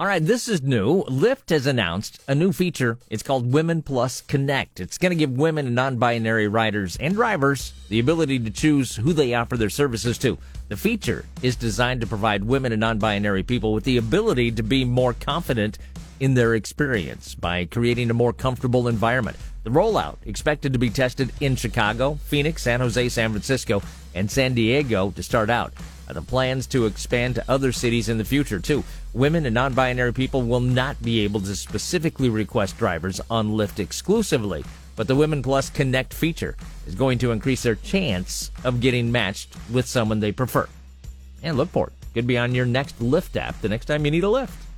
All right, this is new. Lyft has announced a new feature. It's called Women Plus Connect. It's going to give women and non-binary riders and drivers the ability to choose who they offer their services to. The feature is designed to provide women and non-binary people with the ability to be more confident in their experience by creating a more comfortable environment. The rollout expected to be tested in Chicago, Phoenix, San Jose, San Francisco, and San Diego to start out. The plans to expand to other cities in the future too. Women and non-binary people will not be able to specifically request drivers on Lyft exclusively, but the Women Plus Connect feature is going to increase their chance of getting matched with someone they prefer. And look for it. Could be on your next Lyft app the next time you need a lift.